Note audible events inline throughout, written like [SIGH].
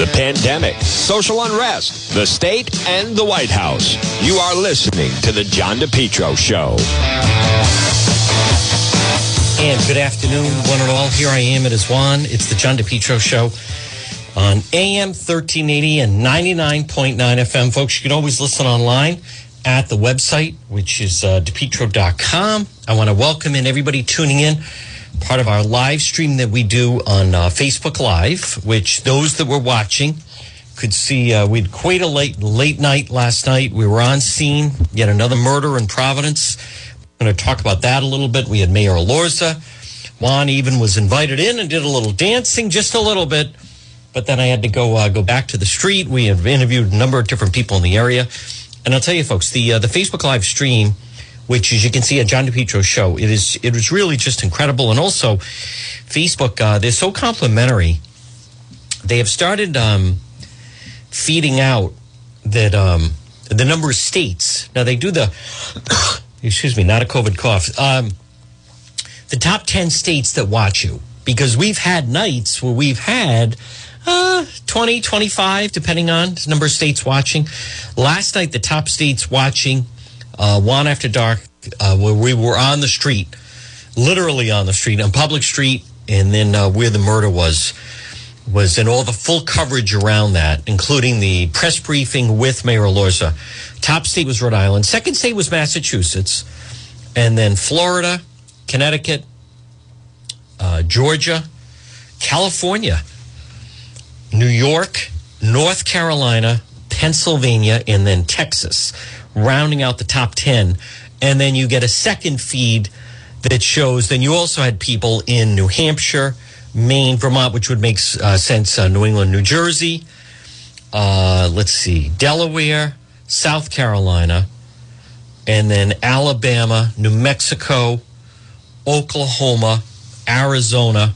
the pandemic, social unrest, the state, and the White House. You are listening to The John DePetro Show. And good afternoon, one and all. Here I am. It is Juan. It's the John DePetro Show on AM 1380 and 99.9 FM. Folks, you can always listen online at the website, which is uh, depetro.com. I want to welcome in everybody tuning in. Part of our live stream that we do on uh, Facebook Live, which those that were watching could see uh, we had quite a late late night last night. We were on scene, yet another murder in Providence. I'm going to talk about that a little bit. We had Mayor Elorza. Juan even was invited in and did a little dancing, just a little bit. But then I had to go uh, go back to the street. We have interviewed a number of different people in the area. And I'll tell you, folks, the uh, the Facebook Live stream, which as you can see at John DePetro show, it is it was really just incredible. And also, Facebook, uh, they're so complimentary. They have started um, feeding out that um, the number of states. Now they do the, [COUGHS] excuse me, not a COVID cough. Um, the top ten states that watch you, because we've had nights where we've had uh, 20, 25, depending on the number of states watching. Last night, the top states watching uh, Juan After Dark, uh, where we were on the street, literally on the street, on public street, and then uh, where the murder was, was in all the full coverage around that, including the press briefing with Mayor Elorza. Top state was Rhode Island. Second state was Massachusetts. And then Florida, Connecticut, uh, Georgia, California. New York, North Carolina, Pennsylvania, and then Texas, rounding out the top 10. And then you get a second feed that shows, then you also had people in New Hampshire, Maine, Vermont, which would make uh, sense, uh, New England, New Jersey, uh, let's see, Delaware, South Carolina, and then Alabama, New Mexico, Oklahoma, Arizona,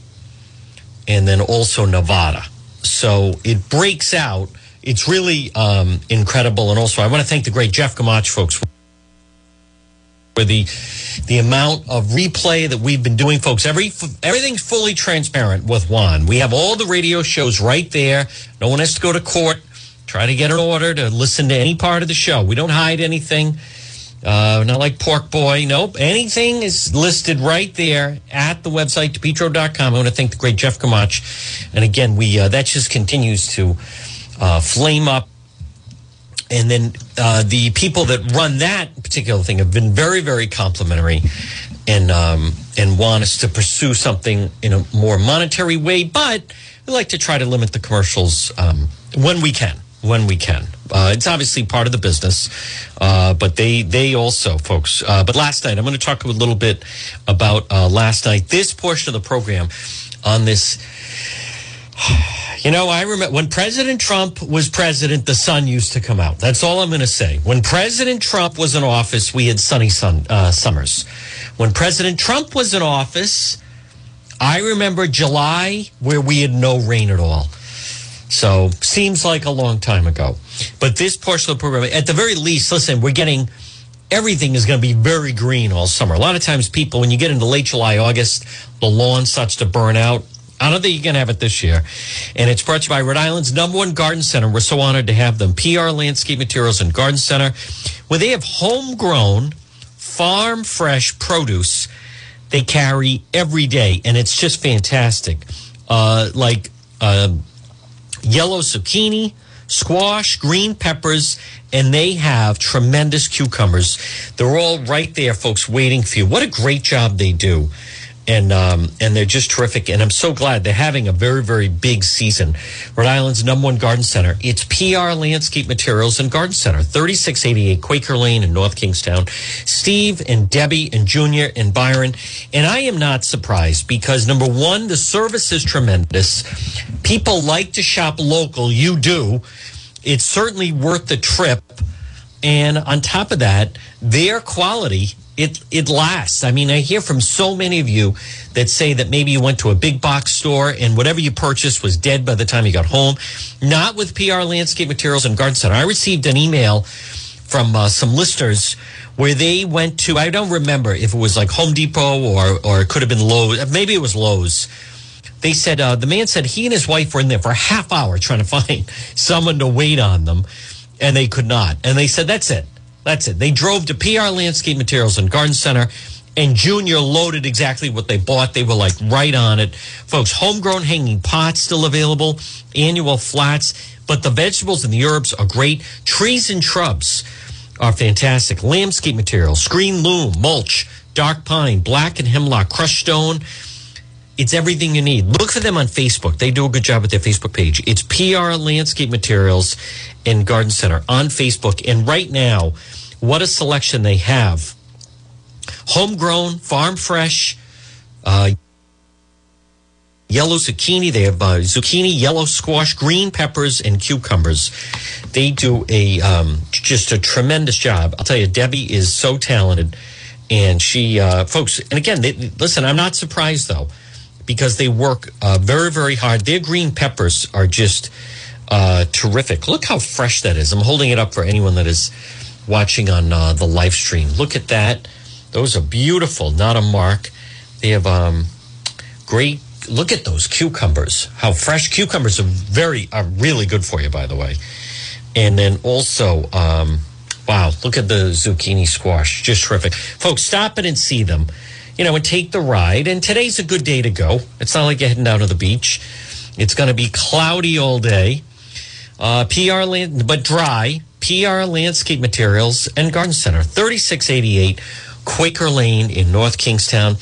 and then also Nevada. So it breaks out. It's really um, incredible. And also, I want to thank the great Jeff Gamach folks for the the amount of replay that we've been doing, folks. Every everything's fully transparent with Juan. We have all the radio shows right there. No one has to go to court, try to get an order to listen to any part of the show. We don't hide anything. Uh, not like Pork Boy. Nope. Anything is listed right there at the website, depetro.com. I want to thank the great Jeff Gamach. And again, we uh, that just continues to uh, flame up. And then uh, the people that run that particular thing have been very, very complimentary and um, and want us to pursue something in a more monetary way. But we like to try to limit the commercials um, when we can when we can. Uh, it's obviously part of the business, uh, but they they also, folks. Uh, but last night, I'm going to talk a little bit about uh, last night. This portion of the program on this. [SIGHS] You know, I remember when President Trump was president, the sun used to come out. That's all I'm going to say. When President Trump was in office, we had sunny sun uh, summers. When President Trump was in office, I remember July where we had no rain at all. So seems like a long time ago. But this portion of the program, at the very least, listen, we're getting everything is going to be very green all summer. A lot of times, people, when you get into late July, August, the lawn starts to burn out. I don't think going to have it this year. And it's brought to you by Rhode Island's number one garden center. We're so honored to have them. PR Landscape Materials and Garden Center, where they have homegrown, farm fresh produce they carry every day. And it's just fantastic. Uh, like, uh, yellow zucchini, squash, green peppers, and they have tremendous cucumbers. They're all right there, folks, waiting for you. What a great job they do. And um, and they're just terrific. And I'm so glad they're having a very, very big season. Rhode Island's number one garden center. It's PR Landscape Materials and Garden Center, 3688 Quaker Lane in North Kingstown. Steve and Debbie and Junior and Byron. And I am not surprised because number one, the service is tremendous. People like to shop local. You do. It's certainly worth the trip. And on top of that, their quality it it lasts. I mean, I hear from so many of you that say that maybe you went to a big box store and whatever you purchased was dead by the time you got home. Not with PR Landscape Materials and Garden Center. I received an email from uh, some listeners where they went to I don't remember if it was like Home Depot or or it could have been Lowe's. Maybe it was Lowe's. They said uh, the man said he and his wife were in there for a half hour trying to [LAUGHS] find someone to wait on them, and they could not. And they said that's it, that's it. They drove to PR Landscape Materials and Garden Center. And Junior loaded exactly what they bought. They were like right on it. Folks, homegrown hanging pots still available, annual flats, but the vegetables and the herbs are great. Trees and shrubs are fantastic. Landscape materials, screen loam, mulch, dark pine, black and hemlock, crushed stone. It's everything you need. Look for them on Facebook. They do a good job with their Facebook page. It's PR Landscape Materials and Garden Center on Facebook. And right now, what a selection they have homegrown, farm fresh, uh, yellow zucchini. They have uh, zucchini, yellow squash, green peppers, and cucumbers. They do a um, just a tremendous job. I'll tell you, Debbie is so talented, and she, uh, folks, and again, they, listen. I'm not surprised though, because they work uh, very, very hard. Their green peppers are just uh, terrific. Look how fresh that is. I'm holding it up for anyone that is watching on uh, the live stream. Look at that. Those are beautiful. Not a mark. They have um, great look at those cucumbers. How fresh cucumbers are very are really good for you, by the way. And then also, um, wow, look at the zucchini squash, just terrific, folks. Stop it and see them, you know, and take the ride. And today's a good day to go. It's not like you're heading down to the beach. It's going to be cloudy all day. Uh, PR land, but dry. PR Landscape Materials and Garden Center, 3688 Quaker Lane in North Kingstown.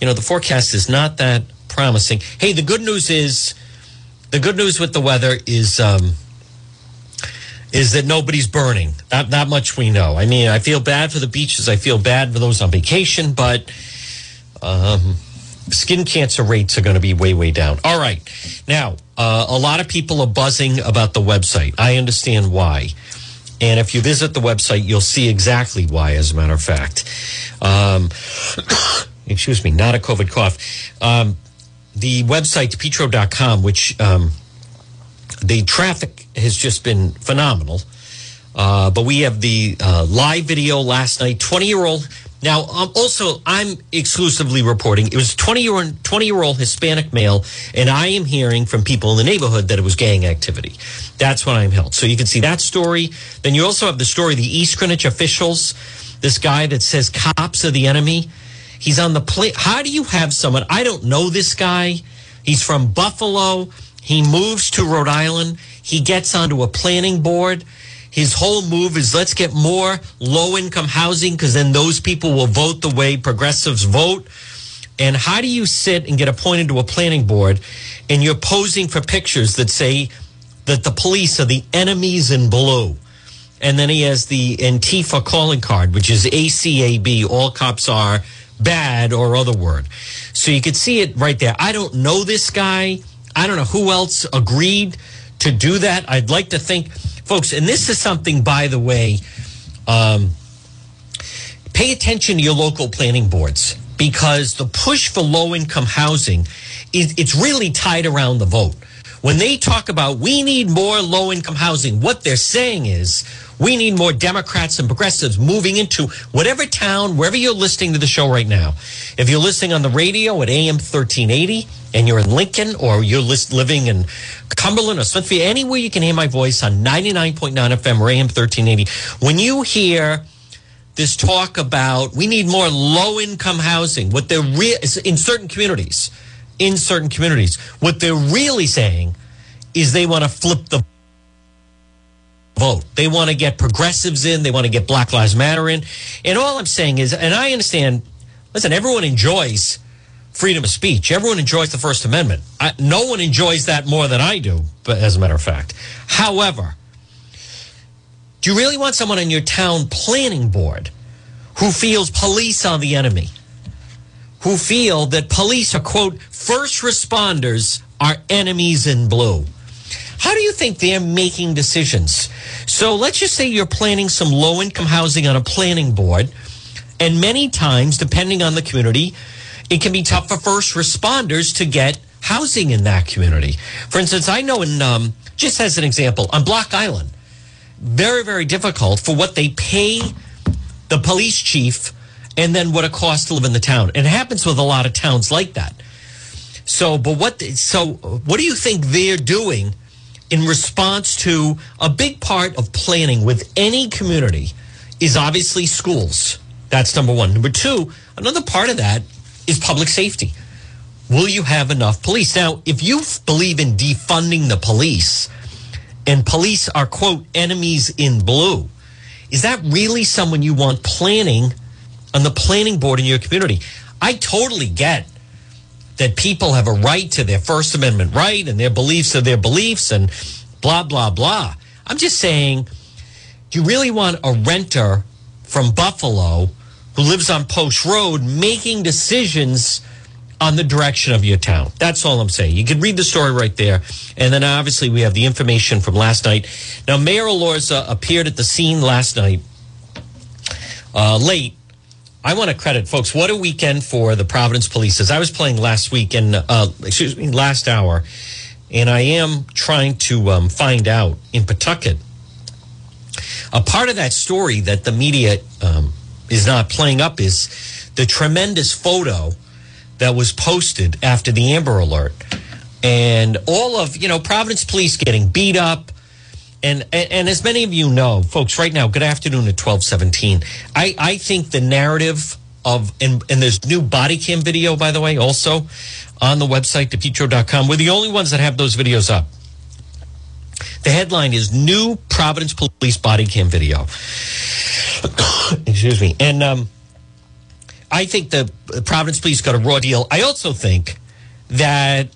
You know, the forecast is not that promising. Hey, the good news is the good news with the weather is um, is that nobody's burning. Not that much we know. I mean, I feel bad for the beaches. I feel bad for those on vacation, but um, skin cancer rates are going to be way way down. All right, now uh, a lot of people are buzzing about the website. I understand why. And if you visit the website, you'll see exactly why, as a matter of fact. Um, [COUGHS] excuse me, not a COVID cough. Um, the website, petro.com, which um, the traffic has just been phenomenal. Uh, but we have the uh, live video last night, 20 year old. Now, um, also, I'm exclusively reporting it was 20 year, 20 year old Hispanic male, and I am hearing from people in the neighborhood that it was gang activity. That's what I'm held. So you can see that story. Then you also have the story the East Greenwich officials, this guy that says cops are the enemy. He's on the plane. How do you have someone? I don't know this guy. He's from Buffalo. He moves to Rhode Island. He gets onto a planning board. His whole move is let's get more low income housing because then those people will vote the way progressives vote. And how do you sit and get appointed to a planning board and you're posing for pictures that say that the police are the enemies in blue? And then he has the Antifa calling card, which is ACAB, all cops are bad or other word. So you could see it right there. I don't know this guy. I don't know who else agreed to do that. I'd like to think, folks, and this is something, by the way, um, pay attention to your local planning boards because the push for low income housing is it's really tied around the vote. When they talk about we need more low income housing, what they're saying is we need more Democrats and progressives moving into whatever town, wherever you're listening to the show right now. If you're listening on the radio at AM 1380 and you're in Lincoln or you're living in Cumberland or Smithfield, anywhere you can hear my voice on 99.9 FM or AM 1380, when you hear this talk about we need more low income housing, what they're re- in certain communities, in certain communities, what they're really saying is they want to flip the vote. They want to get progressives in. They want to get Black Lives Matter in. And all I'm saying is, and I understand, listen, everyone enjoys freedom of speech. Everyone enjoys the First Amendment. I, no one enjoys that more than I do, but as a matter of fact. However, do you really want someone on your town planning board who feels police are the enemy? Who feel that police are, quote, first responders are enemies in blue? How do you think they're making decisions? So let's just say you're planning some low income housing on a planning board. And many times, depending on the community, it can be tough for first responders to get housing in that community. For instance, I know in, um, just as an example, on Block Island, very, very difficult for what they pay the police chief and then what it costs to live in the town. And it happens with a lot of towns like that. So, but what? So, what do you think they're doing in response to a big part of planning with any community is obviously schools. That's number one. Number two, another part of that is public safety. Will you have enough police? Now, if you believe in defunding the police and police are, quote, enemies in blue, is that really someone you want planning on the planning board in your community? I totally get that people have a right to their First Amendment right and their beliefs are their beliefs and blah, blah, blah. I'm just saying, do you really want a renter from Buffalo who lives on Post Road making decisions on the direction of your town? That's all I'm saying. You can read the story right there. And then obviously we have the information from last night. Now, Mayor Elorza appeared at the scene last night uh, late I want to credit folks. What a weekend for the Providence Police. As I was playing last week and uh, excuse me, last hour, and I am trying to um, find out in Pawtucket. A part of that story that the media um, is not playing up is the tremendous photo that was posted after the Amber Alert, and all of you know Providence Police getting beat up and, and, and as many of you know, folks, right now, good afternoon at twelve seventeen. I I think the narrative of and and there's new body cam video by the way also on the website depetro.com. We're the only ones that have those videos up. The headline is new Providence police body cam video. [COUGHS] Excuse me. And um, I think the Providence police got a raw deal. I also think that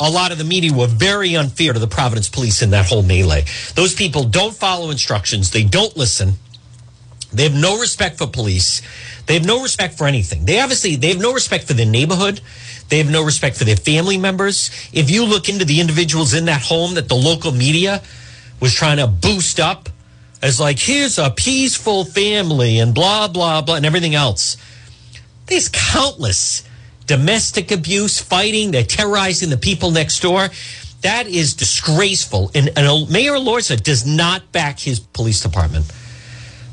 a lot of the media were very unfair to the Providence police in that whole melee. Those people don't follow instructions, they don't listen. They have no respect for police. They have no respect for anything. They obviously they have no respect for their neighborhood. They have no respect for their family members. If you look into the individuals in that home that the local media was trying to boost up as like here's a peaceful family and blah blah blah and everything else. There's countless domestic abuse, fighting, they're terrorizing the people next door. That is disgraceful. And, and Mayor Elorza does not back his police department.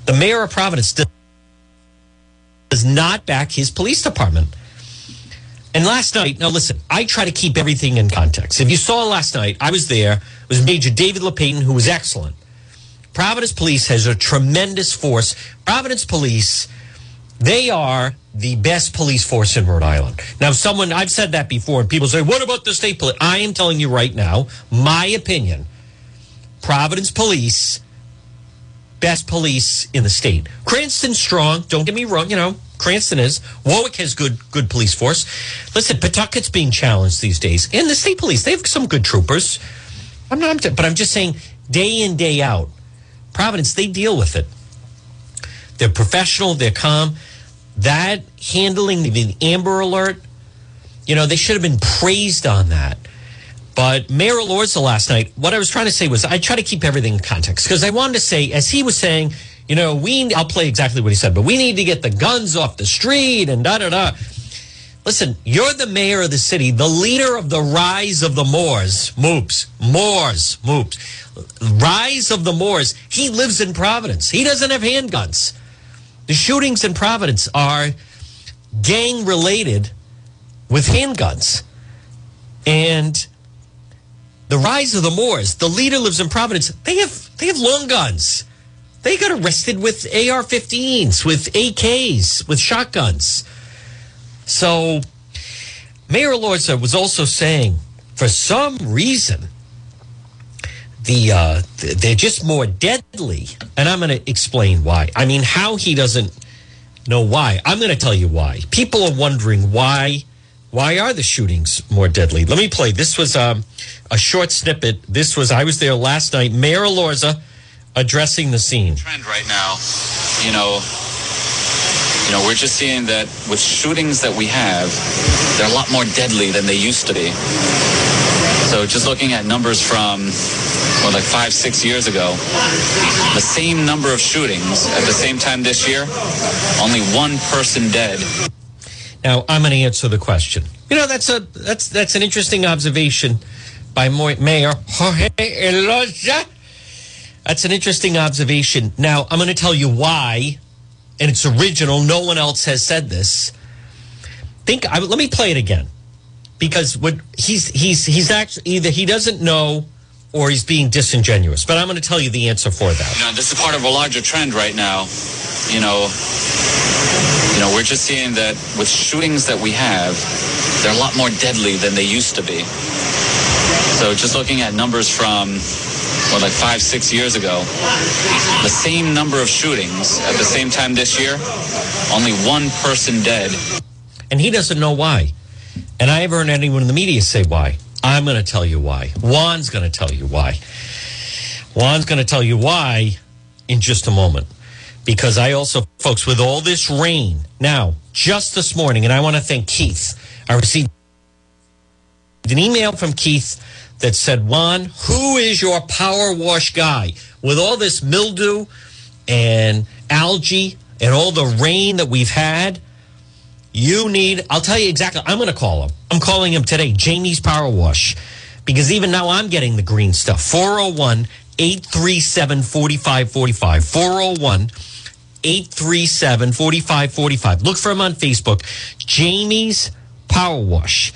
The mayor of Providence does, does not back his police department. And last night, now listen, I try to keep everything in context. If you saw last night, I was there. It was Major David Lapatin, who was excellent. Providence Police has a tremendous force. Providence Police, they are the best police force in Rhode Island. Now, someone, I've said that before, and people say, what about the state police? I am telling you right now, my opinion, Providence Police, best police in the state. Cranston strong, don't get me wrong, you know, Cranston is. Warwick has good good police force. Listen, Pawtucket's being challenged these days. And the state police, they have some good troopers. I'm not, but I'm just saying, day in, day out, Providence, they deal with it. They're professional, they're calm that handling the Amber Alert, you know, they should have been praised on that. But Mayor Elorza last night, what I was trying to say was I try to keep everything in context because I wanted to say, as he was saying, you know, we, I'll play exactly what he said, but we need to get the guns off the street and da da da. Listen, you're the mayor of the city, the leader of the rise of the Moors, Moops, Moors, Moops, rise of the Moors. He lives in Providence. He doesn't have handguns. The shootings in Providence are gang related with handguns. And the rise of the Moors, the leader lives in Providence. They have they have long guns. They got arrested with AR-15s, with AKs, with shotguns. So Mayor Elorza was also saying, for some reason, the uh, they're just more deadly, and I'm going to explain why. I mean, how he doesn't know why. I'm going to tell you why. People are wondering why. Why are the shootings more deadly? Let me play. This was um, a short snippet. This was I was there last night. Mayor Elorza addressing the scene. Trend right now, you know, you know, we're just seeing that with shootings that we have, they're a lot more deadly than they used to be. So just looking at numbers from well, like five, six years ago, the same number of shootings at the same time this year, only one person dead. Now I'm going to answer the question. You know, that's a that's that's an interesting observation by Mayor Jorge Elorza. That's an interesting observation. Now I'm going to tell you why, and it's original. No one else has said this. Think. I, let me play it again. because what he's he's he's actually either he doesn't know or he's being disingenuous. But I'm going to tell you the answer for that. You know, this is part of a larger trend right now. You know, you know, we're just seeing that with shootings that we have, they're a lot more deadly than they used to be. So just looking at numbers from well, like five, six years ago, the same number of shootings at the same time this year, only one person dead. And he doesn't know why. And I haven't heard anyone in the media say why. I'm going to tell you why. Juan's going to tell you why. Juan's going to tell you why in just a moment. Because I also, folks, with all this rain, now, just this morning, and I want to thank Keith. I received an email from Keith that said, Juan, who is your power wash guy? With all this mildew and algae and all the rain that we've had, you need, I'll tell you exactly, I'm going to call him. I'm calling him today, Jamie's Power Wash, because even now I'm getting the green stuff. 401 837 4545. 401 837 4545. Look for him on Facebook, Jamie's Power Wash.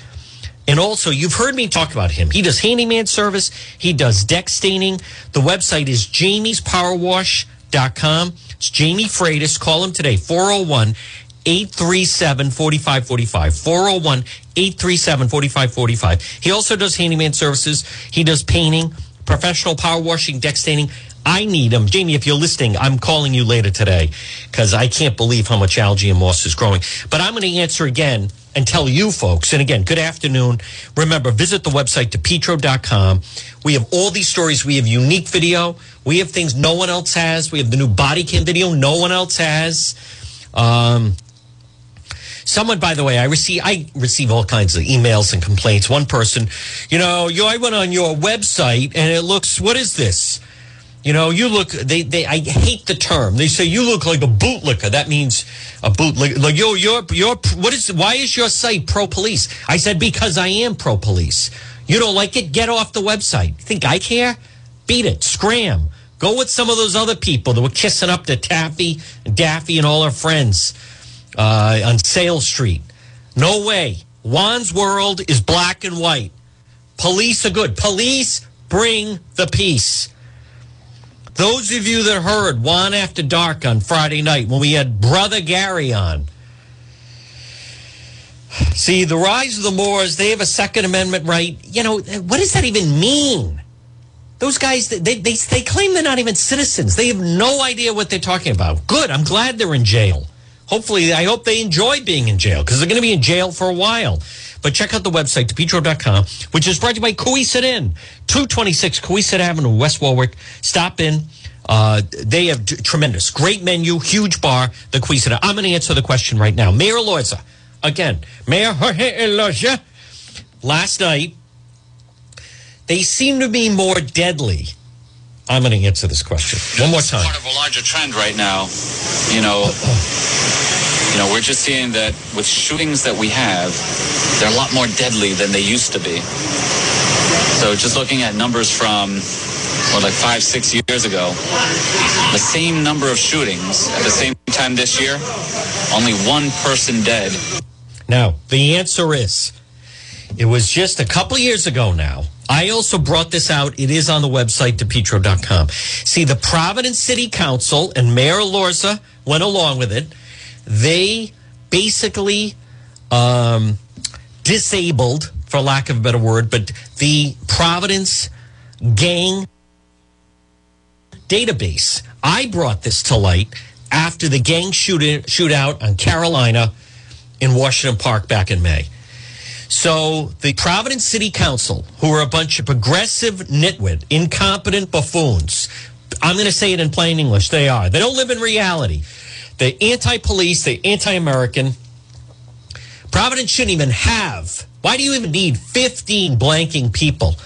And also, you've heard me talk about him. He does handyman service, he does deck staining. The website is jamiespowerwash.com. It's Jamie Freitas. Call him today, 401 837 4545. 401 837 4545. He also does handyman services, he does painting, professional power washing, deck staining. I need him. Jamie, if you're listening, I'm calling you later today because I can't believe how much algae and moss is growing. But I'm going to answer again and tell you folks, and again, good afternoon. Remember, visit the website, depetro.com. We have all these stories. We have unique video. We have things no one else has. We have the new body cam video no one else has. Um, Someone, by the way, I receive I receive all kinds of emails and complaints. One person, you know, you I went on your website and it looks what is this? You know, you look they they I hate the term. They say you look like a bootlicker. That means a bootlicker. Like yo, you're you're what is why is your site pro police? I said because I am pro police. You don't like it? Get off the website. Think I care? Beat it. Scram. Go with some of those other people that were kissing up to Taffy and Daffy and all her friends uh, on Sale Street. No way. Juan's world is black and white. Police are good. Police bring the peace. Those of you that heard Juan After Dark on Friday night when we had Brother Gary on. See, the rise of the Moors, they have a Second Amendment right. You know, what does that even mean? Those guys, they, they, they claim they're not even citizens. They have no idea what they're talking about. Good. I'm glad they're in jail. Hopefully, I hope they enjoy being in jail because they're going to be in jail for a while. But check out the website, depetro.com, which is brought to you by Cowesett Inn, 226 Cowesett Avenue, West Warwick. Stop in. Uh, they have t- tremendous, great menu, huge bar, the Inn. I'm going to answer the question right now. Mayor Elorza, again, Mayor [LAUGHS] Jorge last night, they seem to be more deadly. I'm going to answer this question one more time. Part of a larger trend right now. You know, you know, we're just seeing that with shootings that we have, they're a lot more deadly than they used to be. So just looking at numbers from well, like five, six years ago, the same number of shootings at the same time this year, only one person dead. Now, the answer is it was just a couple years ago now. I also brought this out. It is on the website, depetro.com. See, the Providence City Council and Mayor Elorza went along with it. They basically um, disabled, for lack of a better word, but the Providence gang database. I brought this to light after the gang shoot shootout on Carolina in Washington Park back in May. So the Providence City Council, who are a bunch of progressive nitwit, incompetent buffoons, I'm going to say it in plain English, they are. They don't live in reality. They're anti-police, they're anti-American. Providence shouldn't even have. Why do you even need 15 blanking people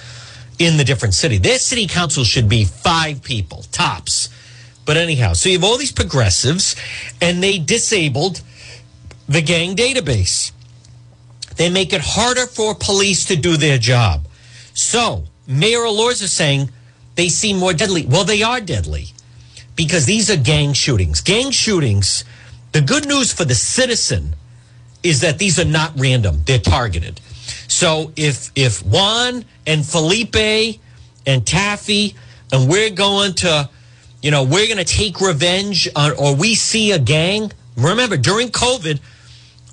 in the different city? Their city council should be five people, tops. But anyhow, so you have all these progressives, and they disabled the gang database. They make it harder for police to do their job. So, Mayor Elorza is saying they seem more deadly. Well, they are deadly because these are gang shootings. Gang shootings, the good news for the citizen is that these are not random, they're targeted. So if if Juan and Felipe and Taffy and we're going to, you know, we're going to take revenge on, or we see a gang. Remember, during COVID,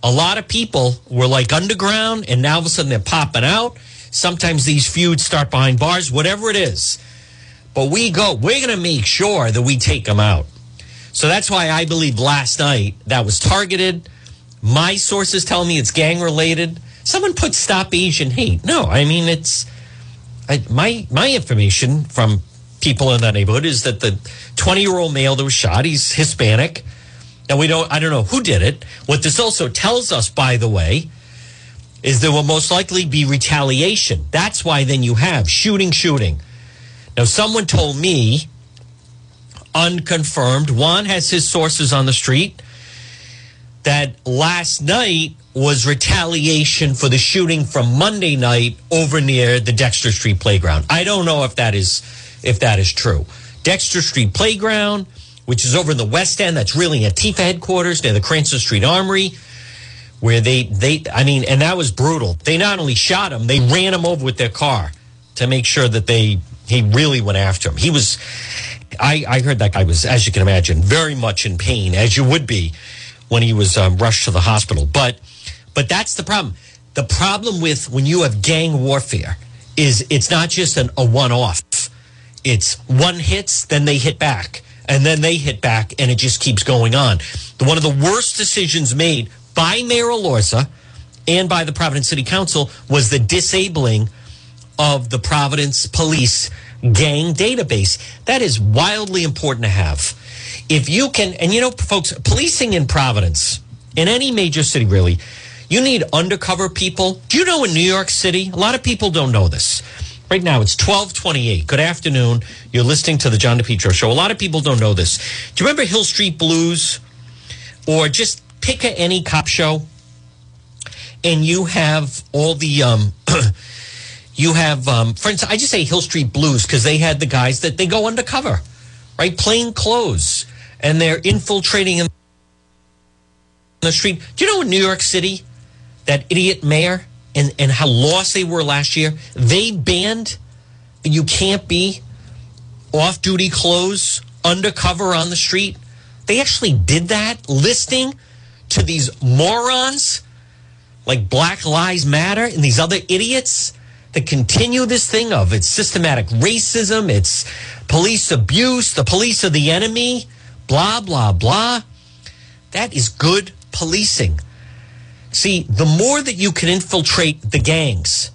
a lot of people were like underground and now all of a sudden they're popping out. Sometimes these feuds start behind bars, whatever it is. But we go, we're going to make sure that we take them out. So that's why I believe last night that was targeted. My sources tell me it's gang related. Someone put stop Asian hate. No, I mean, it's I, my, my information from people in that neighborhood is that the 20 year old male that was shot, he's Hispanic. And we don't, I don't know who did it. What this also tells us, by the way, is there will most likely be retaliation. That's why then you have shooting, shooting. Now, someone told me, unconfirmed, Juan has his sources on the street, that last night was retaliation for the shooting from Monday night over near the Dexter Street playground. I don't know if that is if that is true. Dexter Street playground, which is over in the West End, that's really Antifa headquarters near the Cranston Street Armory, where they they I mean, and that was brutal. They not only shot him, they ran him over with their car to make sure that they he really went after him. He was I, I heard that guy was, as you can imagine, very much in pain, as you would be when he was um, rushed to the hospital. But but that's the problem. The problem with when you have gang warfare is it's not just an, a one off. It's one hits, then they hit back, and then they hit back, and it just keeps going on. One of the worst decisions made by Mayor Elorza and by the Providence City Council was the disabling of the Providence Police gang database. That is wildly important to have. If you can, and you know, folks, policing in Providence, in any major city, really, you need undercover people. Do you know in New York City? A lot of people don't know this. Right now, it's 1228. Good afternoon. You're listening to the John DePetro Show. A lot of people don't know this. Do you remember Hill Street Blues? Or just pick a, any cop show and you have all the, um, [CLEARS THROAT] you have, um, for instance, I just say Hill Street Blues because they had the guys that they go undercover, right? Plain clothes. And they're infiltrating in the street. Do you know in New York City, that idiot mayor and, and how lost they were last year? They banned you can't be off duty clothes undercover on the street. They actually did that, listening to these morons like Black Lives Matter and these other idiots that continue this thing of it's systematic racism, it's police abuse, the police are the enemy, blah, blah, blah. That is good policing. See, the more that you can infiltrate the gangs,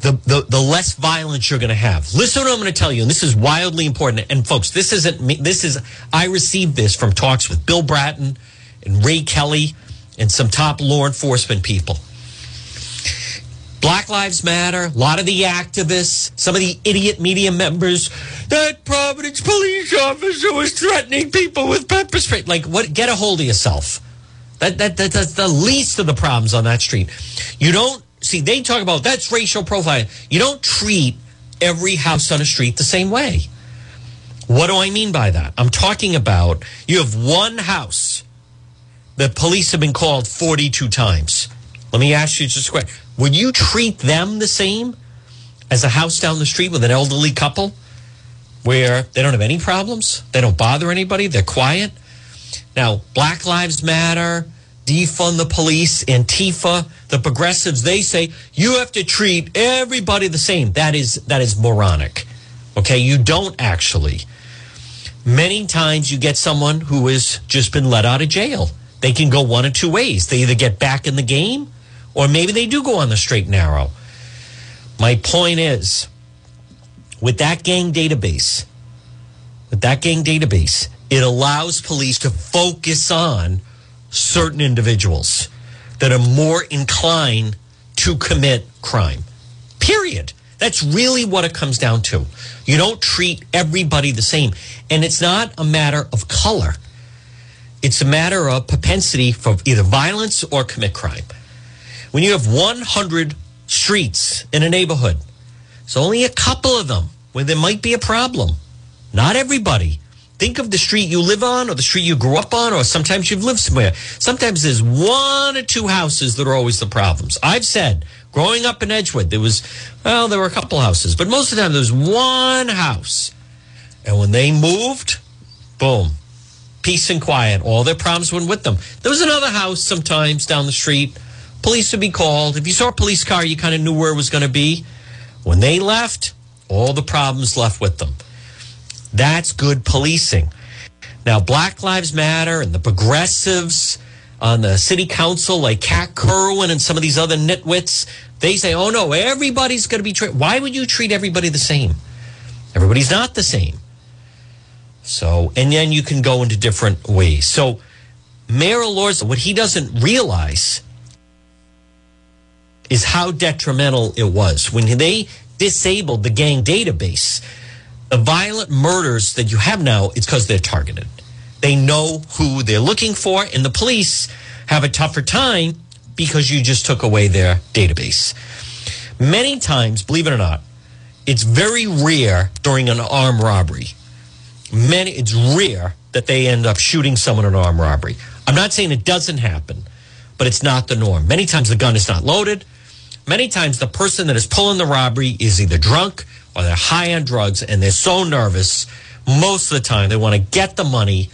the, the, the less violence you're going to have. Listen to what I'm going to tell you, and this is wildly important. And folks, this isn't me. This is, I received this from talks with Bill Bratton and Ray Kelly and some top law enforcement people. Black Lives Matter, a lot of the activists, some of the idiot media members. That Providence police officer was threatening people with pepper spray. Like, what? Get a hold of yourself. That, that, that that's the least of the problems on that street. You don't see. They talk about that's racial profiling. You don't treat every house on a street the same way. What do I mean by that? I'm talking about you have one house. The police have been called 42 times. Let me ask you just a question. Would you treat them the same as a house down the street with an elderly couple where they don't have any problems? They don't bother anybody? They're quiet? Now, Black Lives Matter, defund the police, Antifa, the progressives, they say you have to treat everybody the same. That is that is moronic. Okay, you don't actually. Many times you get someone who has just been let out of jail. They can go one of two ways. They either get back in the game or maybe they do go on the straight and narrow. My point is with that gang database, with that gang database, it allows police to focus on certain individuals that are more inclined to commit crime. Period. That's really what it comes down to. You don't treat everybody the same. And it's not a matter of color, it's a matter of propensity for either violence or commit crime. When you have 100 streets in a neighborhood, it's only a couple of them where there might be a problem. Not everybody. Think of the street you live on or the street you grew up on, or sometimes you've lived somewhere. Sometimes there's one or two houses that are always the problems. I've said, growing up in Edgewood, there was, well, there were a couple houses, but most of the time there was one house. And when they moved, boom, peace and quiet. All their problems went with them. There was another house sometimes down the street. Police would be called. If you saw a police car, you kind of knew where it was going to be. When they left, all the problems left with them. That's good policing. Now, Black Lives Matter and the progressives on the city council, like Kat Kerwin and some of these other nitwits, they say, oh no, everybody's going to be treated. Why would you treat everybody the same? Everybody's not the same. So, and then you can go into different ways. So, Mayor Elorza, what he doesn't realize is how detrimental it was when they disabled the gang database. The violent murders that you have now, it's because they're targeted. They know who they're looking for, and the police have a tougher time because you just took away their database. Many times, believe it or not, it's very rare during an armed robbery. Many, it's rare that they end up shooting someone in an armed robbery. I'm not saying it doesn't happen, but it's not the norm. Many times the gun is not loaded. Many times the person that is pulling the robbery is either drunk or they're high on drugs and they're so nervous. Most of the time, they want to get the money,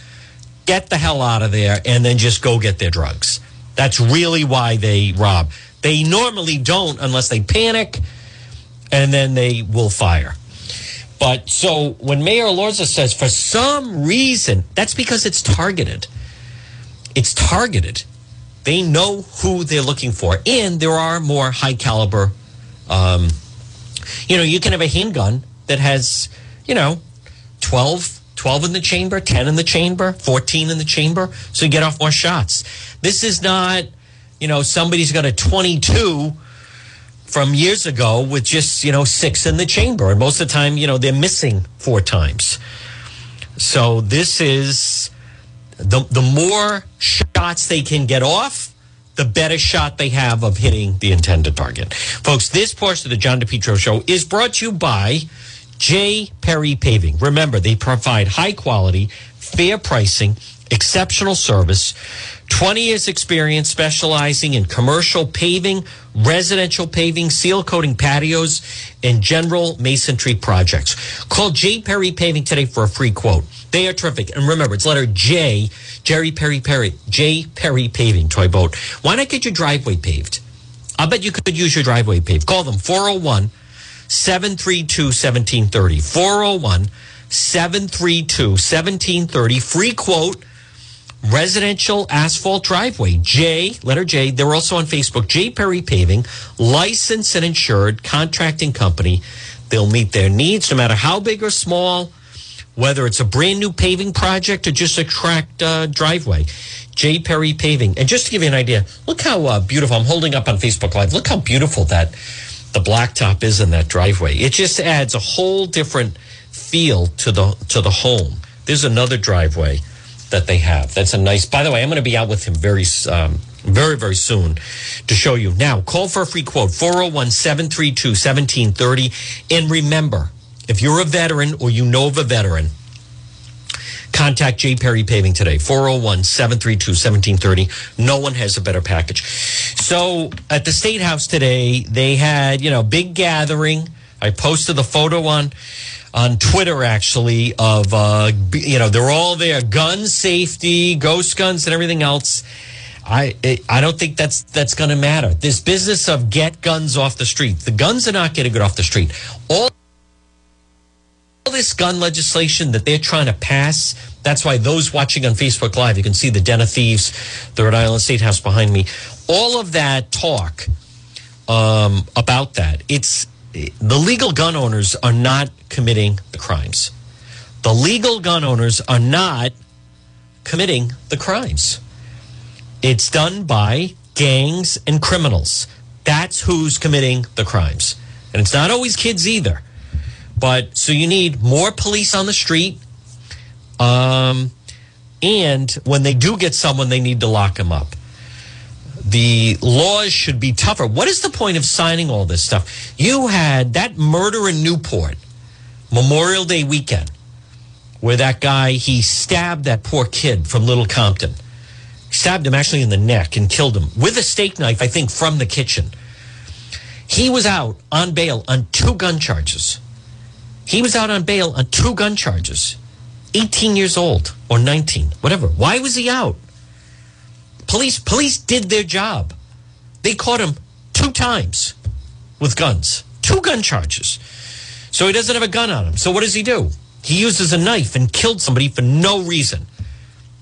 get the hell out of there, and then just go get their drugs. That's really why they rob. They normally don't unless they panic and then they will fire. But so when Mayor Elorza says for some reason, that's because it's targeted. It's targeted. They know who they're looking for, and there are more high caliber. Um, you know, you can have a handgun that has, you know, 12, 12 in the chamber, 10 in the chamber, 14 in the chamber, so you get off more shots. This is not, you know, somebody's got a 22 from years ago with just, you know, six in the chamber. And most of the time, you know, they're missing four times. So this is the, the more shots they can get off, the better shot they have of hitting the intended target. Folks, this portion of the John DePetro show is brought to you by J. Perry Paving. Remember, they provide high quality, fair pricing, exceptional service, 20 years experience specializing in commercial paving, residential paving, seal coating patios, and general masonry projects. Call J. Perry Paving today for a free quote. They are terrific. And remember, it's letter J, Jerry Perry Perry, J. Perry Paving, Toy Boat. Why not get your driveway paved? I bet you could use your driveway paved. Call them 401 732 1730. 401 732 1730. Free quote residential asphalt driveway. J, letter J. They're also on Facebook. J Perry Paving, licensed and insured contracting company. They'll meet their needs no matter how big or small, whether it's a brand new paving project or just a cracked uh, driveway. J Perry Paving. And just to give you an idea, look how uh, beautiful. I'm holding up on Facebook Live. Look how beautiful that the blacktop is in that driveway. It just adds a whole different feel to the to the home. There's another driveway that they have. That's a nice. By the way, I'm going to be out with him very, um, very, very soon to show you. Now, call for a free quote 401 732 1730. And remember, if you're a veteran or you know of a veteran, contact J. Perry Paving today 401 732 1730. No one has a better package. So at the State House today, they had, you know, big gathering. I posted the photo on on Twitter actually of uh, you know they're all there, gun safety, ghost guns, and everything else. I I don't think that's that's going to matter. This business of get guns off the street, the guns are not getting it off the street. All this gun legislation that they're trying to pass. That's why those watching on Facebook Live, you can see the Den of Thieves, the Rhode Island State House behind me. All of that talk um, about that, it's the legal gun owners are not committing the crimes. The legal gun owners are not committing the crimes. It's done by gangs and criminals. That's who's committing the crimes. And it's not always kids either. But so you need more police on the street. Um, and when they do get someone, they need to lock them up the laws should be tougher. What is the point of signing all this stuff? You had that murder in Newport, Memorial Day weekend. where that guy, he stabbed that poor kid from Little Compton. Stabbed him actually in the neck and killed him with a steak knife, I think, from the kitchen. He was out on bail on two gun charges. He was out on bail on two gun charges. 18 years old or 19, whatever. Why was he out? Police police did their job. They caught him two times with guns. Two gun charges. So he doesn't have a gun on him. So what does he do? He uses a knife and killed somebody for no reason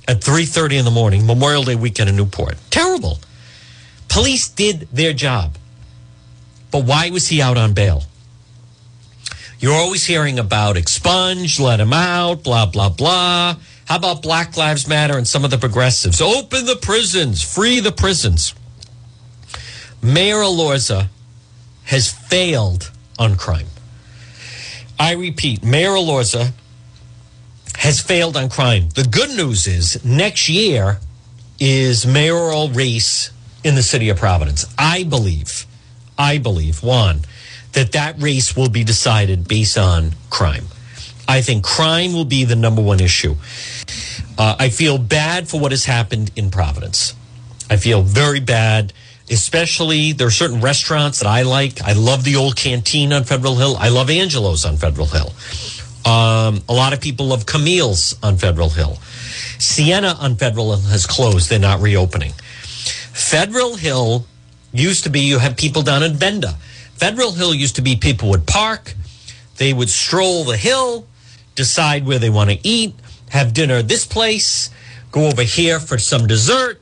at 3:30 in the morning, Memorial Day weekend in Newport. Terrible. Police did their job. But why was he out on bail? You're always hearing about expunge, let him out, blah, blah, blah. How about Black Lives Matter and some of the progressives? Open the prisons, free the prisons. Mayor Elorza has failed on crime. I repeat, Mayor Elorza has failed on crime. The good news is next year is mayoral race in the city of Providence. I believe, I believe, Juan, that that race will be decided based on crime. I think crime will be the number one issue. Uh, I feel bad for what has happened in Providence. I feel very bad, especially there are certain restaurants that I like. I love the old canteen on Federal Hill. I love Angelo's on Federal Hill. Um, a lot of people love Camille's on Federal Hill. Siena on Federal Hill has closed. They're not reopening. Federal Hill used to be, you have people down in Benda. Federal Hill used to be people would park, they would stroll the hill, decide where they want to eat, have dinner at this place, go over here for some dessert,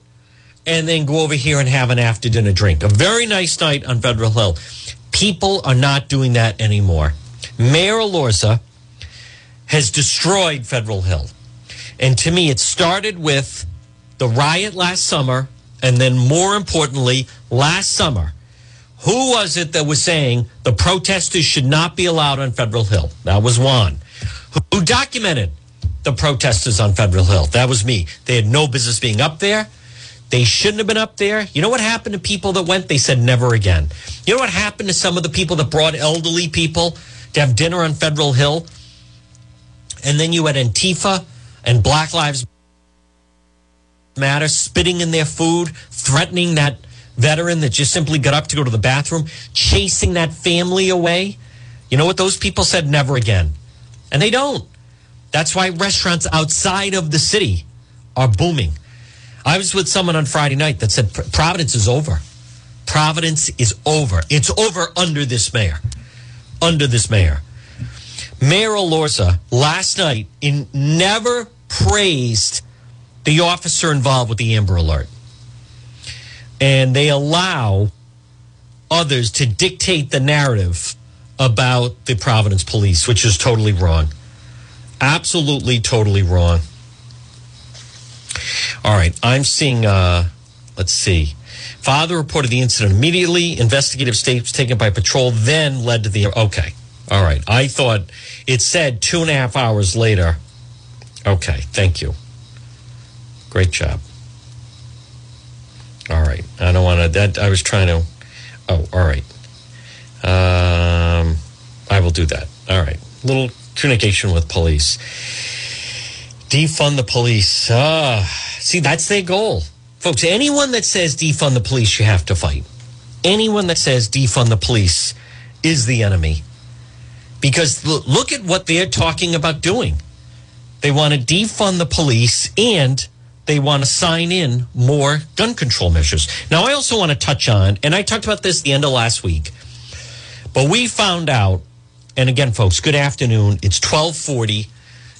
and then go over here and have an after dinner drink. A very nice night on Federal Hill. People are not doing that anymore. Mayor Elorza has destroyed Federal Hill. And to me, it started with the riot last summer, and then more importantly, last summer. Who was it that was saying the protesters should not be allowed on Federal Hill? That was Juan. Who documented the protesters on Federal Hill? That was me. They had no business being up there. They shouldn't have been up there. You know what happened to people that went? They said never again. You know what happened to some of the people that brought elderly people to have dinner on Federal Hill? And then you had Antifa and Black Lives Matter spitting in their food, threatening that veteran that just simply got up to go to the bathroom, chasing that family away. You know what those people said? Never again. And they don't. That's why restaurants outside of the city are booming. I was with someone on Friday night that said Providence is over. Providence is over. It's over under this mayor. Under this mayor. Mayor Elorza last night in never praised the officer involved with the Amber Alert. And they allow others to dictate the narrative about the Providence police, which is totally wrong. Absolutely, totally wrong. All right, I'm seeing, uh, let's see. Father reported the incident immediately. Investigative steps taken by patrol then led to the. Okay. All right. I thought it said two and a half hours later. Okay. Thank you. Great job. All right. I don't want to. That I was trying to. Oh, all right. Um, I will do that. All right. Little communication with police. Defund the police. Ah, see, that's their goal, folks. Anyone that says defund the police, you have to fight. Anyone that says defund the police is the enemy. Because look at what they're talking about doing. They want to defund the police and they want to sign in more gun control measures. Now, I also want to touch on, and I talked about this the end of last week, but we found out, and again, folks, good afternoon. It's 1240.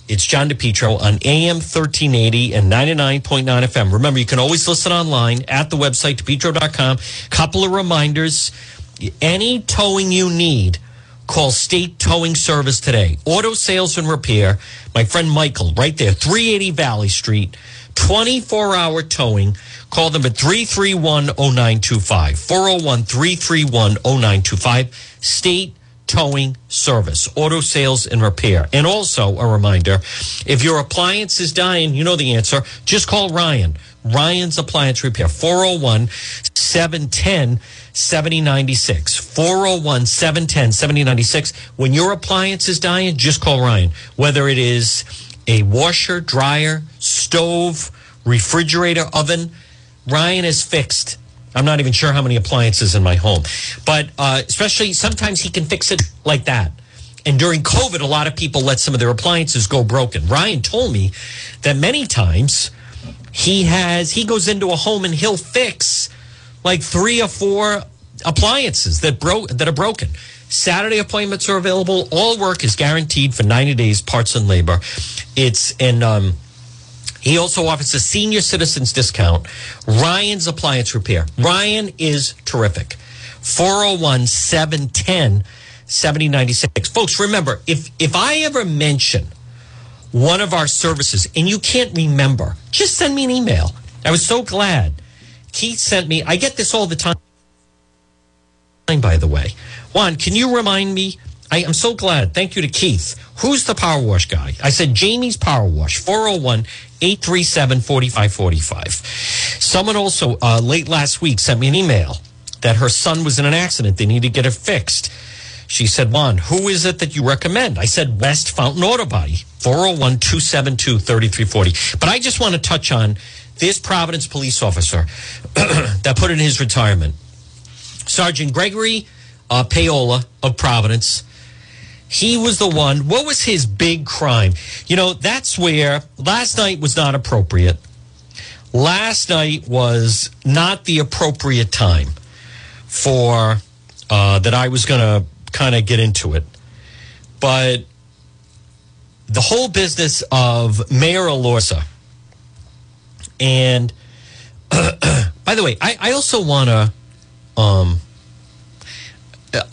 It's John DePetro on AM 1380 and 99.9 FM. Remember, you can always listen online at the website, depetro.com. Couple of reminders. Any towing you need, Call State Towing Service today. Auto sales and repair. My friend Michael, right there, 380 Valley Street, 24 hour towing. Call them at 331 0925. 401 331 0925. State Towing Service, Auto Sales and Repair. And also a reminder if your appliance is dying, you know the answer. Just call Ryan. Ryan's Appliance Repair, 401 710 7096. 401 710 7096. When your appliance is dying, just call Ryan. Whether it is a washer, dryer, stove, refrigerator, oven. Ryan has fixed. I'm not even sure how many appliances in my home, but uh, especially sometimes he can fix it like that. And during COVID, a lot of people let some of their appliances go broken. Ryan told me that many times he has he goes into a home and he'll fix like three or four appliances that broke that are broken. Saturday appointments are available. All work is guaranteed for 90 days, parts and labor. It's and um, he also offers a senior citizens discount. Ryan's Appliance Repair. Ryan is terrific. 401 710 7096. Folks, remember, if if I ever mention one of our services and you can't remember, just send me an email. I was so glad. Keith sent me, I get this all the time, by the way. Juan, can you remind me? I am so glad. Thank you to Keith. Who's the power wash guy? I said Jamie's Power Wash, 401 837 4545. Someone also uh, late last week sent me an email that her son was in an accident. They need to get it fixed. She said, Juan, who is it that you recommend? I said, West Fountain Auto Body, 401 272 3340. But I just want to touch on this Providence police officer [CLEARS THROAT] that put in his retirement. Sergeant Gregory uh, Paola of Providence. He was the one. What was his big crime? You know, that's where last night was not appropriate. Last night was not the appropriate time for uh, that I was going to kind of get into it. But the whole business of Mayor Elorza, and [CLEARS THROAT] by the way, I, I also want to, um,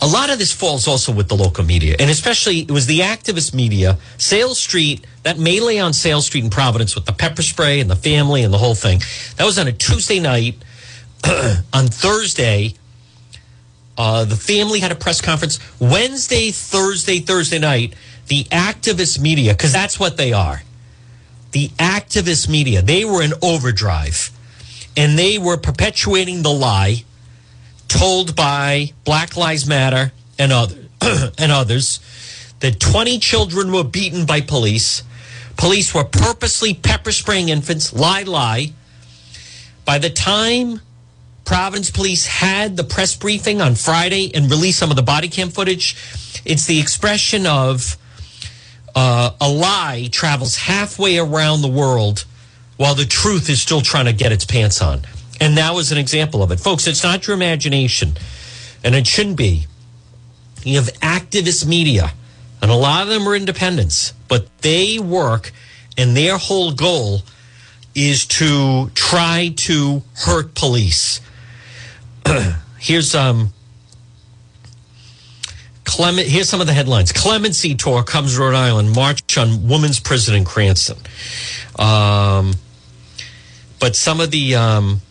a lot of this falls also with the local media, and especially it was the activist media, Sayles Street, that melee on Sayles Street in Providence with the pepper spray and the family and the whole thing. That was on a Tuesday night. [CLEARS THROAT] on Thursday, uh, the family had a press conference Wednesday, Thursday, Thursday night. The activist media, because that's what they are. The activist media, they were in overdrive and they were perpetuating the lie told by Black Lives Matter and, other, [CLEARS THROAT] and others that 20 children were beaten by police. Police were purposely pepper spraying infants. Lie, lie. By the time Providence Police had the press briefing on Friday and released some of the body cam footage. It's the expression of uh, a lie travels halfway around the world while the truth is still trying to get its pants on. And that was an example of it. Folks, it's not your imagination, and it shouldn't be. You have activist media, and a lot of them are independents, but they work, and their whole goal is to try to hurt police [CLEARS THROAT] here's um Clement, here's some of the headlines. Clemency tour comes to Rhode Island. March on women's prison in Cranston. Um, but some of the um,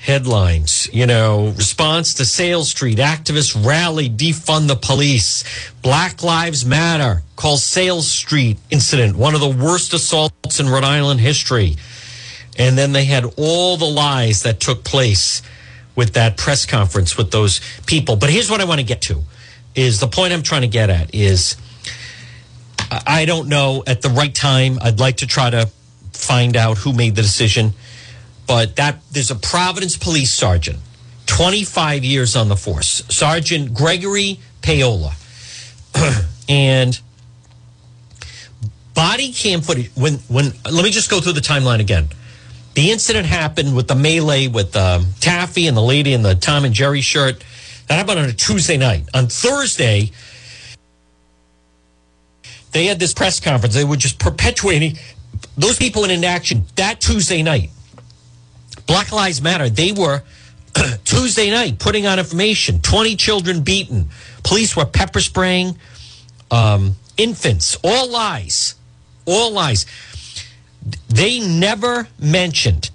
headlines, you know, response to Sayles Street, activists rally, defund the police. Black Lives Matter calls Sayles Street incident one of the worst assaults in Rhode Island history. And then they had all the lies that took place with that press conference with those people. But here's what I want to get to is the point I'm trying to get at is I don't know at the right time. I'd like to try to find out who made the decision. But that there's a Providence police sergeant, 25 years on the force, Sergeant Gregory Paola. [CLEARS THROAT] and body cam footage when when let me just go through the timeline again the incident happened with the melee with um, Taffy and the lady in the Tom and Jerry shirt. That happened on a Tuesday night. On Thursday, they had this press conference. They were just perpetuating those people in inaction that Tuesday night. Black Lives Matter, they were [CLEARS THROAT] Tuesday night putting on information 20 children beaten. Police were pepper spraying um, infants. All lies. All lies they never mentioned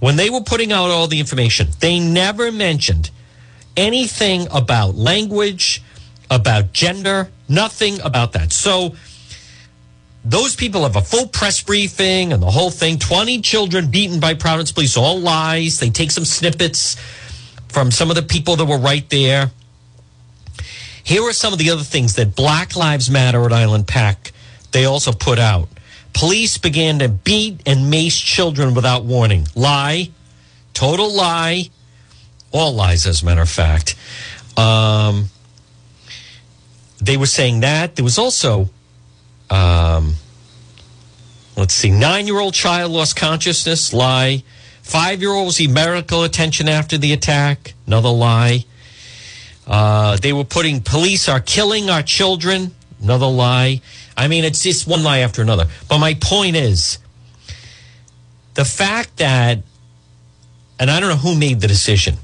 when they were putting out all the information, they never mentioned anything about language, about gender, nothing about that. So those people have a full press briefing and the whole thing. 20 children beaten by Providence police, all lies. They take some snippets from some of the people that were right there. Here are some of the other things that Black Lives Matter at Island PAC they also put out. Police began to beat and mace children without warning. Lie. Total lie. All lies, as a matter of fact. Um, they were saying that. There was also, um, let's see, nine year old child lost consciousness. Lie. Five year old received medical attention after the attack. Another lie. Uh, they were putting police are killing our children. Another lie. I mean, it's just one lie after another. But my point is the fact that, and I don't know who made the decision,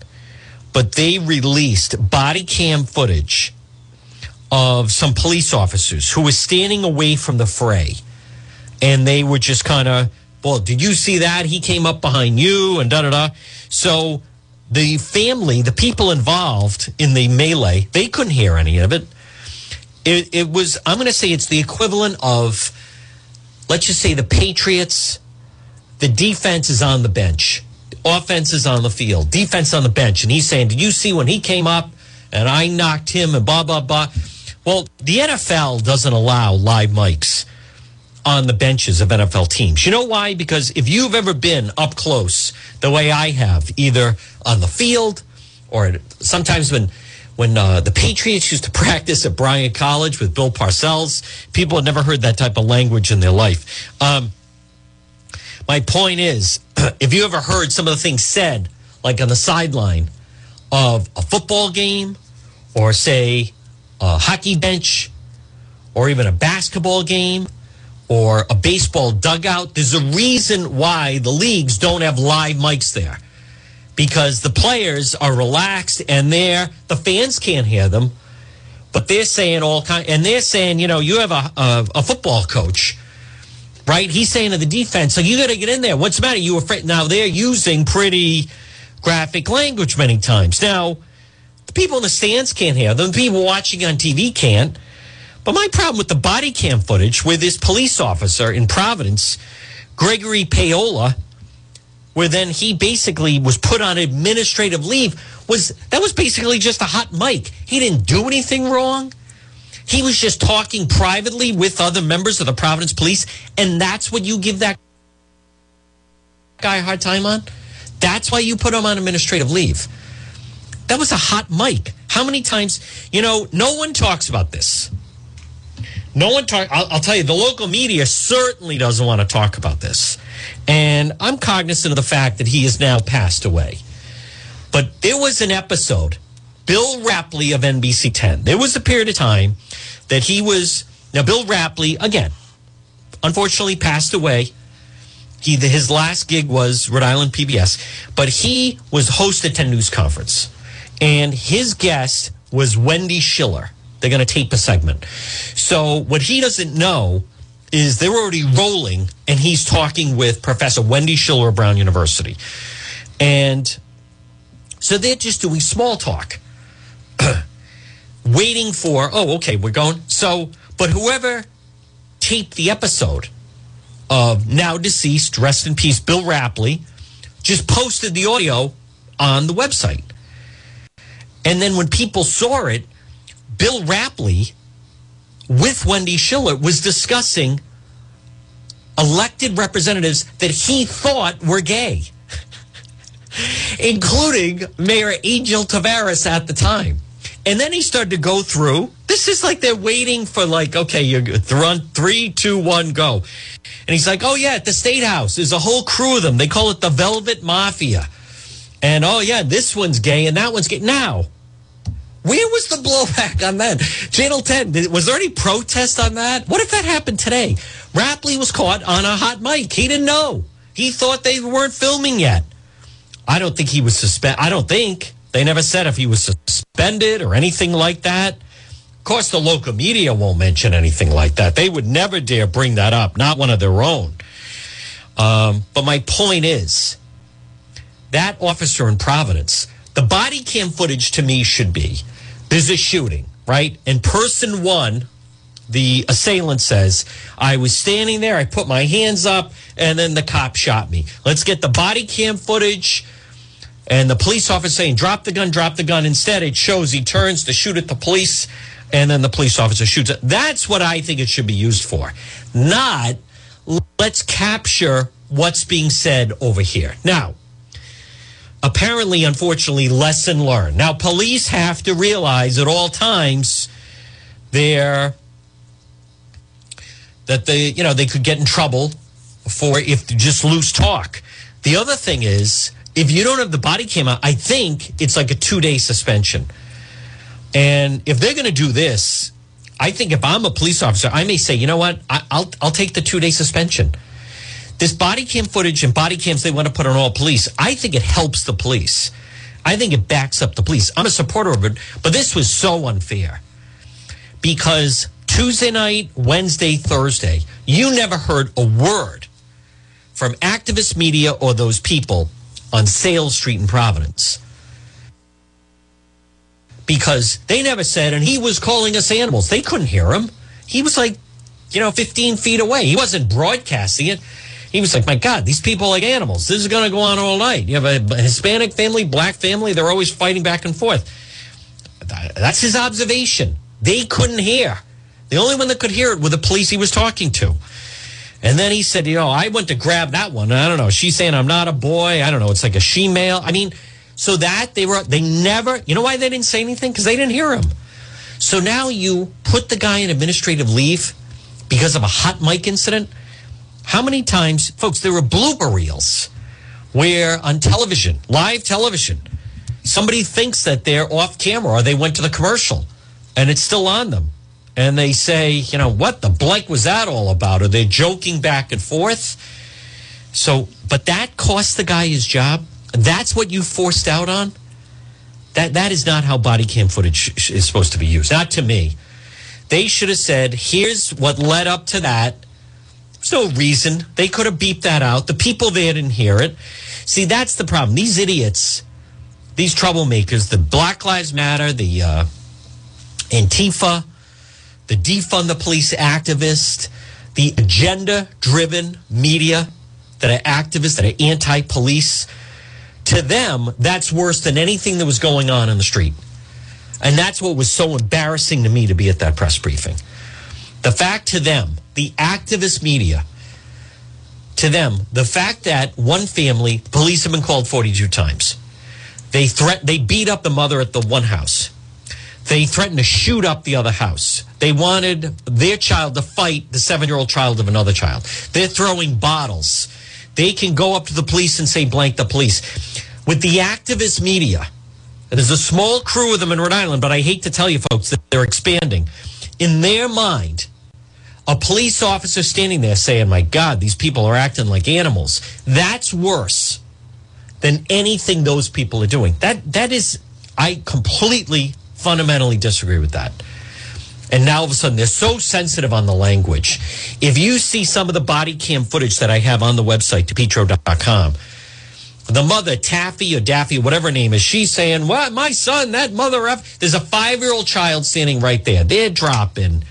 but they released body cam footage of some police officers who were standing away from the fray. And they were just kind of, well, did you see that? He came up behind you and da da da. So the family, the people involved in the melee, they couldn't hear any of it. It, it was, I'm going to say it's the equivalent of, let's just say the Patriots, the defense is on the bench, offense is on the field, defense on the bench. And he's saying, Did you see when he came up and I knocked him and blah, blah, blah? Well, the NFL doesn't allow live mics on the benches of NFL teams. You know why? Because if you've ever been up close the way I have, either on the field or sometimes when when uh, the Patriots used to [LAUGHS] practice at Bryant College with Bill Parcells. People had never heard that type of language in their life. Um, my point is, [CLEARS THROAT] if you ever heard some of the things said, like on the sideline of a football game, or say a hockey bench, or even a basketball game, or a baseball dugout, there's a reason why the leagues don't have live mics there. Because the players are relaxed and they're the fans can't hear them but they're saying all kind and they're saying you know you have a, a, a football coach right? He's saying to the defense like you got to get in there. What's the matter? You afraid now they're using pretty graphic language many times. Now the people in the stands can't hear them the people watching on tv can't but my problem with the body cam footage with this police officer in providence gregory paola where then he basically was put on administrative leave was that was basically just a hot mic. He didn't do anything wrong. He was just talking privately with other members of the Providence Police, and that's what you give that guy a hard time on. That's why you put him on administrative leave. That was a hot mic. How many times, you know, no one talks about this. No one talk. I'll, I'll tell you, the local media certainly doesn't want to talk about this. And I'm cognizant of the fact that he has now passed away. But there was an episode, Bill Rappleye of NBC 10. There was a period of time that he was, now Bill Rappleye, again, unfortunately passed away. He, his last gig was Rhode Island PBS, but he was host at 10 News Conference. And his guest was Wendy Schiller. They're going to tape a segment. So what he doesn't know is they're already rolling and he's talking with Professor Wendy Schiller of Brown University. And so they're just doing small talk, [CLEARS THROAT] waiting for, oh, okay, we're going. So, but whoever taped the episode of now deceased, rest in peace, Bill Rappleye, just posted the audio on the website. And then when people saw it, Bill Rappleye with Wendy Schiller was discussing elected representatives that he thought were gay, [LAUGHS] including Mayor Angel Taveras at the time. And then he started to go through. This is like they're waiting for like, okay, you're good. run three, two, one, go. And he's like, oh yeah, at the state house, there's a whole crew of them. They call it the Velvet Mafia. And oh yeah, this one's gay and that one's gay. Now, where was the blowback on that? Channel 10, was there any protest on that? What if that happened today? Rappleye was caught on a hot mic. He didn't know. He thought they weren't filming yet. I don't think he was suspended. I don't think. They never said if he was suspended or anything like that. Of course, the local media won't mention anything like that. They would never dare bring that up, not one of their own. Um, but my point is that officer in Providence, the body cam footage to me should be there's a shooting, right? And person one, the assailant says, I was standing there, I put my hands up, and then the cop shot me. Let's get the body cam footage. And the police officer saying, drop the gun, drop the gun. Instead, it shows he turns to shoot at the police and then the police officer shoots it. That's what I think it should be used for. Not let's capture what's being said over here. Now, apparently, unfortunately, lesson learned. Now, police have to realize at all times they're that they, you know, they could get in trouble for if just loose talk. The other thing is, if you don't have the body cam I think it's like a two day suspension. And if they're going to do this, I think if I'm a police officer, I may say, you know what, I, will I'll take the two day suspension. This body cam footage and body cams they want to put on all police, I think it helps the police. I think it backs up the police. I'm a supporter of it, but this was so unfair because Tuesday night, Wednesday, Thursday, you never heard a word from activist media or those people on Sayles Street in Providence because they never said, and he was calling us animals. They couldn't hear him. He was like, you know, 15 feet away. He wasn't broadcasting it. He was like, my God, these people are like animals. This is going to go on all night. You have a Hispanic family, black family. They're always fighting back and forth. That's his observation. They couldn't hear. The only one that could hear it were the police he was talking to. And then he said, you know, I went to grab that one. I don't know. She's saying I'm not a boy. I don't know. It's like a she male. I mean, so that they were, they never, you know why they didn't say anything? Because they didn't hear him. So now you put the guy in administrative leave because of a hot mic incident. How many times, folks, there were blooper reels where on television, live television, somebody thinks that they're off camera or they went to the commercial and it's still on them. And they say, you know, what the blank was that all about? Or they're joking back and forth. So, but that cost the guy his job. That's what you forced out on? That that is not how body cam footage is supposed to be used. Not to me. They should have said, "Here's what led up to that." There's no reason they could have beeped that out. The people there didn't hear it. See, that's the problem. These idiots, these troublemakers, the Black Lives Matter, the uh, Antifa, the defund the police activist, the agenda-driven media that are activists that are anti-police to them, that's worse than anything that was going on in the street. And that's what was so embarrassing to me to be at that press briefing. The fact to them, the activist media, to them, the fact that one family, police have been called 42 times. They threat they beat up the mother at the one house. They threatened to shoot up the other house. They wanted their child to fight the seven year old child of another child. They're throwing bottles they can go up to the police and say blank the police. With the activist media, there's a small crew of them in Rhode Island, but I hate to tell you folks that they're expanding. In their mind, a police officer standing there saying, My God, these people are acting like animals. That's worse than anything those people are doing. That that is I completely fundamentally disagree with that. And now all of a sudden they're so sensitive on the language. If you see some of the body cam footage that I have on the website, depetro.com, the mother, Taffy or Daffy, whatever name is, she's saying, What, my son, that mother F. There's a five year old child standing right there. They're dropping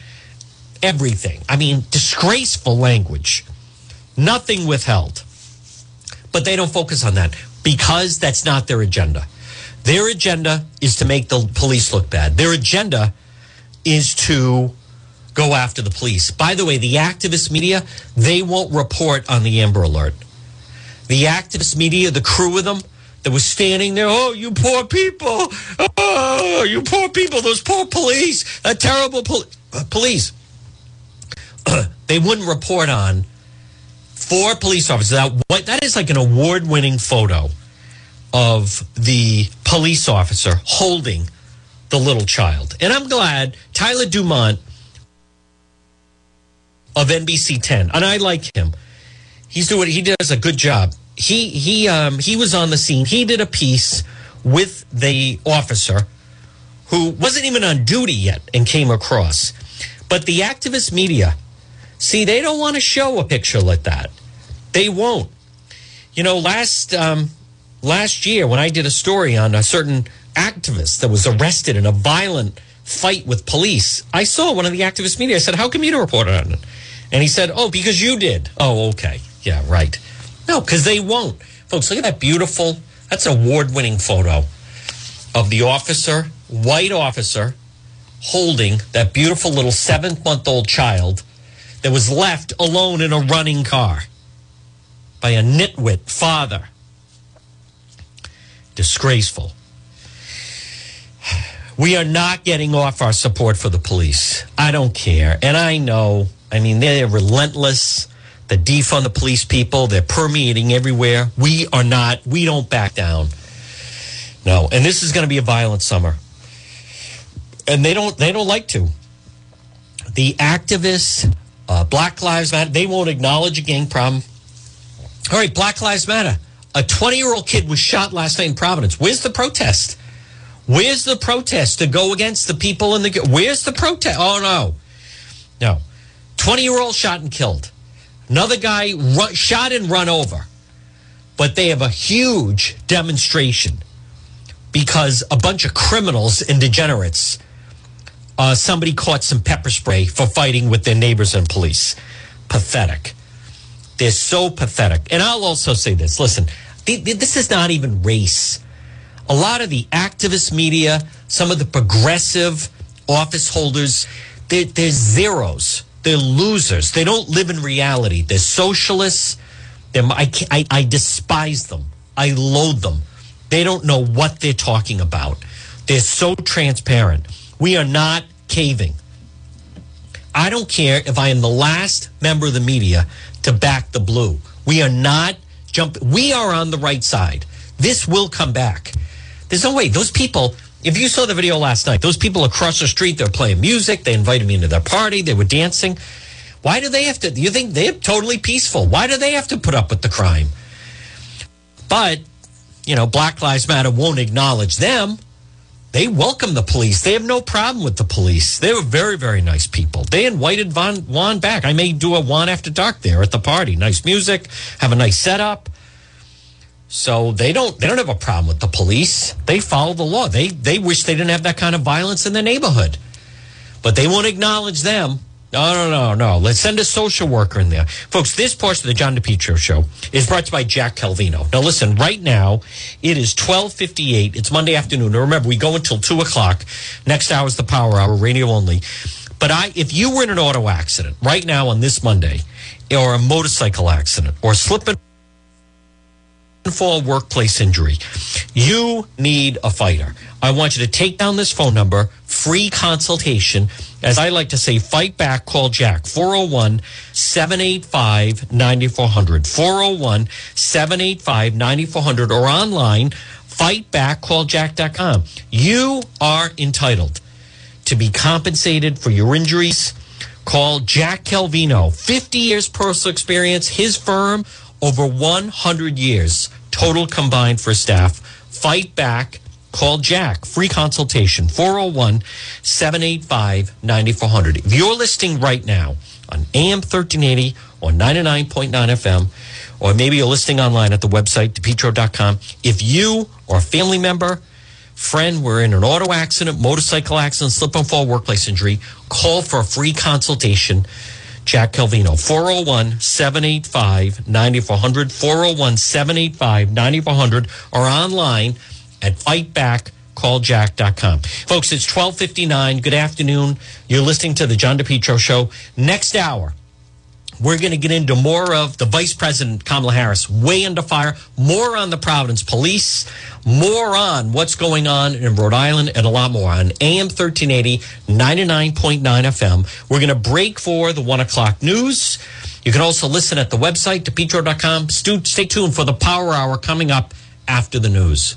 everything. I mean, disgraceful language. Nothing withheld. But they don't focus on that because that's not their agenda. Their agenda is to make the police look bad. Their agenda is to go after the police. By the way, the activist media, they won't report on the Amber Alert. The activist media, the crew of them that was standing there, oh, you poor people. Oh, you poor people, those poor police, that terrible pol- uh, police. [CLEARS THROAT] they wouldn't report on four police officers. That, that is like an award winning photo of the police officer holding the little child. And I'm glad Tyler Dumont of NBC 10, and I like him. He's doing he does a good job. He he um he was on the scene. He did a piece with the officer who wasn't even on duty yet and came across. But the activist media, see, they don't want to show a picture like that. They won't. You know, last um, last year when I did a story on a certain activist that was arrested in a violent fight with police. I saw one of the activist media. I said, How come you don't report on it? And he said, Oh, because you did. Oh, okay. Yeah, right. No, because they won't. Folks, look at that beautiful, that's an award winning photo of the officer, white officer, holding that beautiful little seven month old child that was left alone in a running car by a nitwit father. Disgraceful. We are not getting off our support for the police. I don't care. And I know, I mean, they're relentless. The defund the police people, they're permeating everywhere. We are not, we don't back down. No. And this is going to be a violent summer. And they don't, they don't like to. The activists, uh, Black Lives Matter, they won't acknowledge a gang problem. All right, Black Lives Matter. A 20 year old kid was shot last night in Providence. Where's the protest? Where's the protest to go against the people in the. Where's the protest? Oh, no. No. 20 year old shot and killed. Another guy run, shot and run over. But they have a huge demonstration because a bunch of criminals and degenerates, uh, somebody caught some pepper spray for fighting with their neighbors and police. Pathetic. They're so pathetic. And I'll also say this listen, this is not even race. A lot of the activist media, some of the progressive office holders, they're, they're zeros. They're losers. They don't live in reality. They're socialists. They're, I, I, I despise them. I loathe them. They don't know what they're talking about. They're so transparent. We are not caving. I don't care if I am the last member of the media to back the blue. We are not jumping. We are on the right side. This will come back. There's no way. Those people, if you saw the video last night, those people across the street, they're playing music. They invited me into their party. They were dancing. Why do they have to? You think they're totally peaceful? Why do they have to put up with the crime? But, you know, Black Lives Matter won't acknowledge them. They welcome the police. They have no problem with the police. They were very, very nice people. They invited Von Juan back. I may do a Juan after dark there at the party. Nice music, have a nice setup. So they don't they don't have a problem with the police. They follow the law. They they wish they didn't have that kind of violence in the neighborhood. But they won't acknowledge them. No, no, no, no. Let's send a social worker in there. Folks, this portion of the John DePetro show is brought to you by Jack Calvino. Now listen, right now it is 1258. It's Monday afternoon. Now remember, we go until 2 o'clock. Next hour is the power hour, radio only. But I, if you were in an auto accident right now on this Monday, or a motorcycle accident, or slipping fall workplace injury, you need a fighter. I want you to take down this phone number, free consultation. As I like to say, fight back, call Jack, 401 785 9400. 401 785 9400 or online, fightbackcalljack.com. You are entitled to be compensated for your injuries. Call Jack Calvino, 50 years personal experience, his firm over 100 years total combined for staff. Fight back. Call Jack. Free consultation. 401 785 9400. If you're listening right now on AM 1380 or 99.9 FM, or maybe you're listening online at the website, depetro.com, if you or a family member, friend were in an auto accident, motorcycle accident, slip and fall, workplace injury, call for a free consultation. Jack Calvino, 401 785 9400, 401 785 9400, or online at fightbackcalljack.com. Folks, it's 1259. Good afternoon. You're listening to the John DePetro Show. Next hour, we're going to get into more of the Vice President Kamala Harris way under fire, more on the Providence Police, more on what's going on in Rhode Island, and a lot more on AM 1380, 99.9 FM. We're going to break for the one o'clock news. You can also listen at the website, depetro.com. Stay tuned for the Power Hour coming up after the news.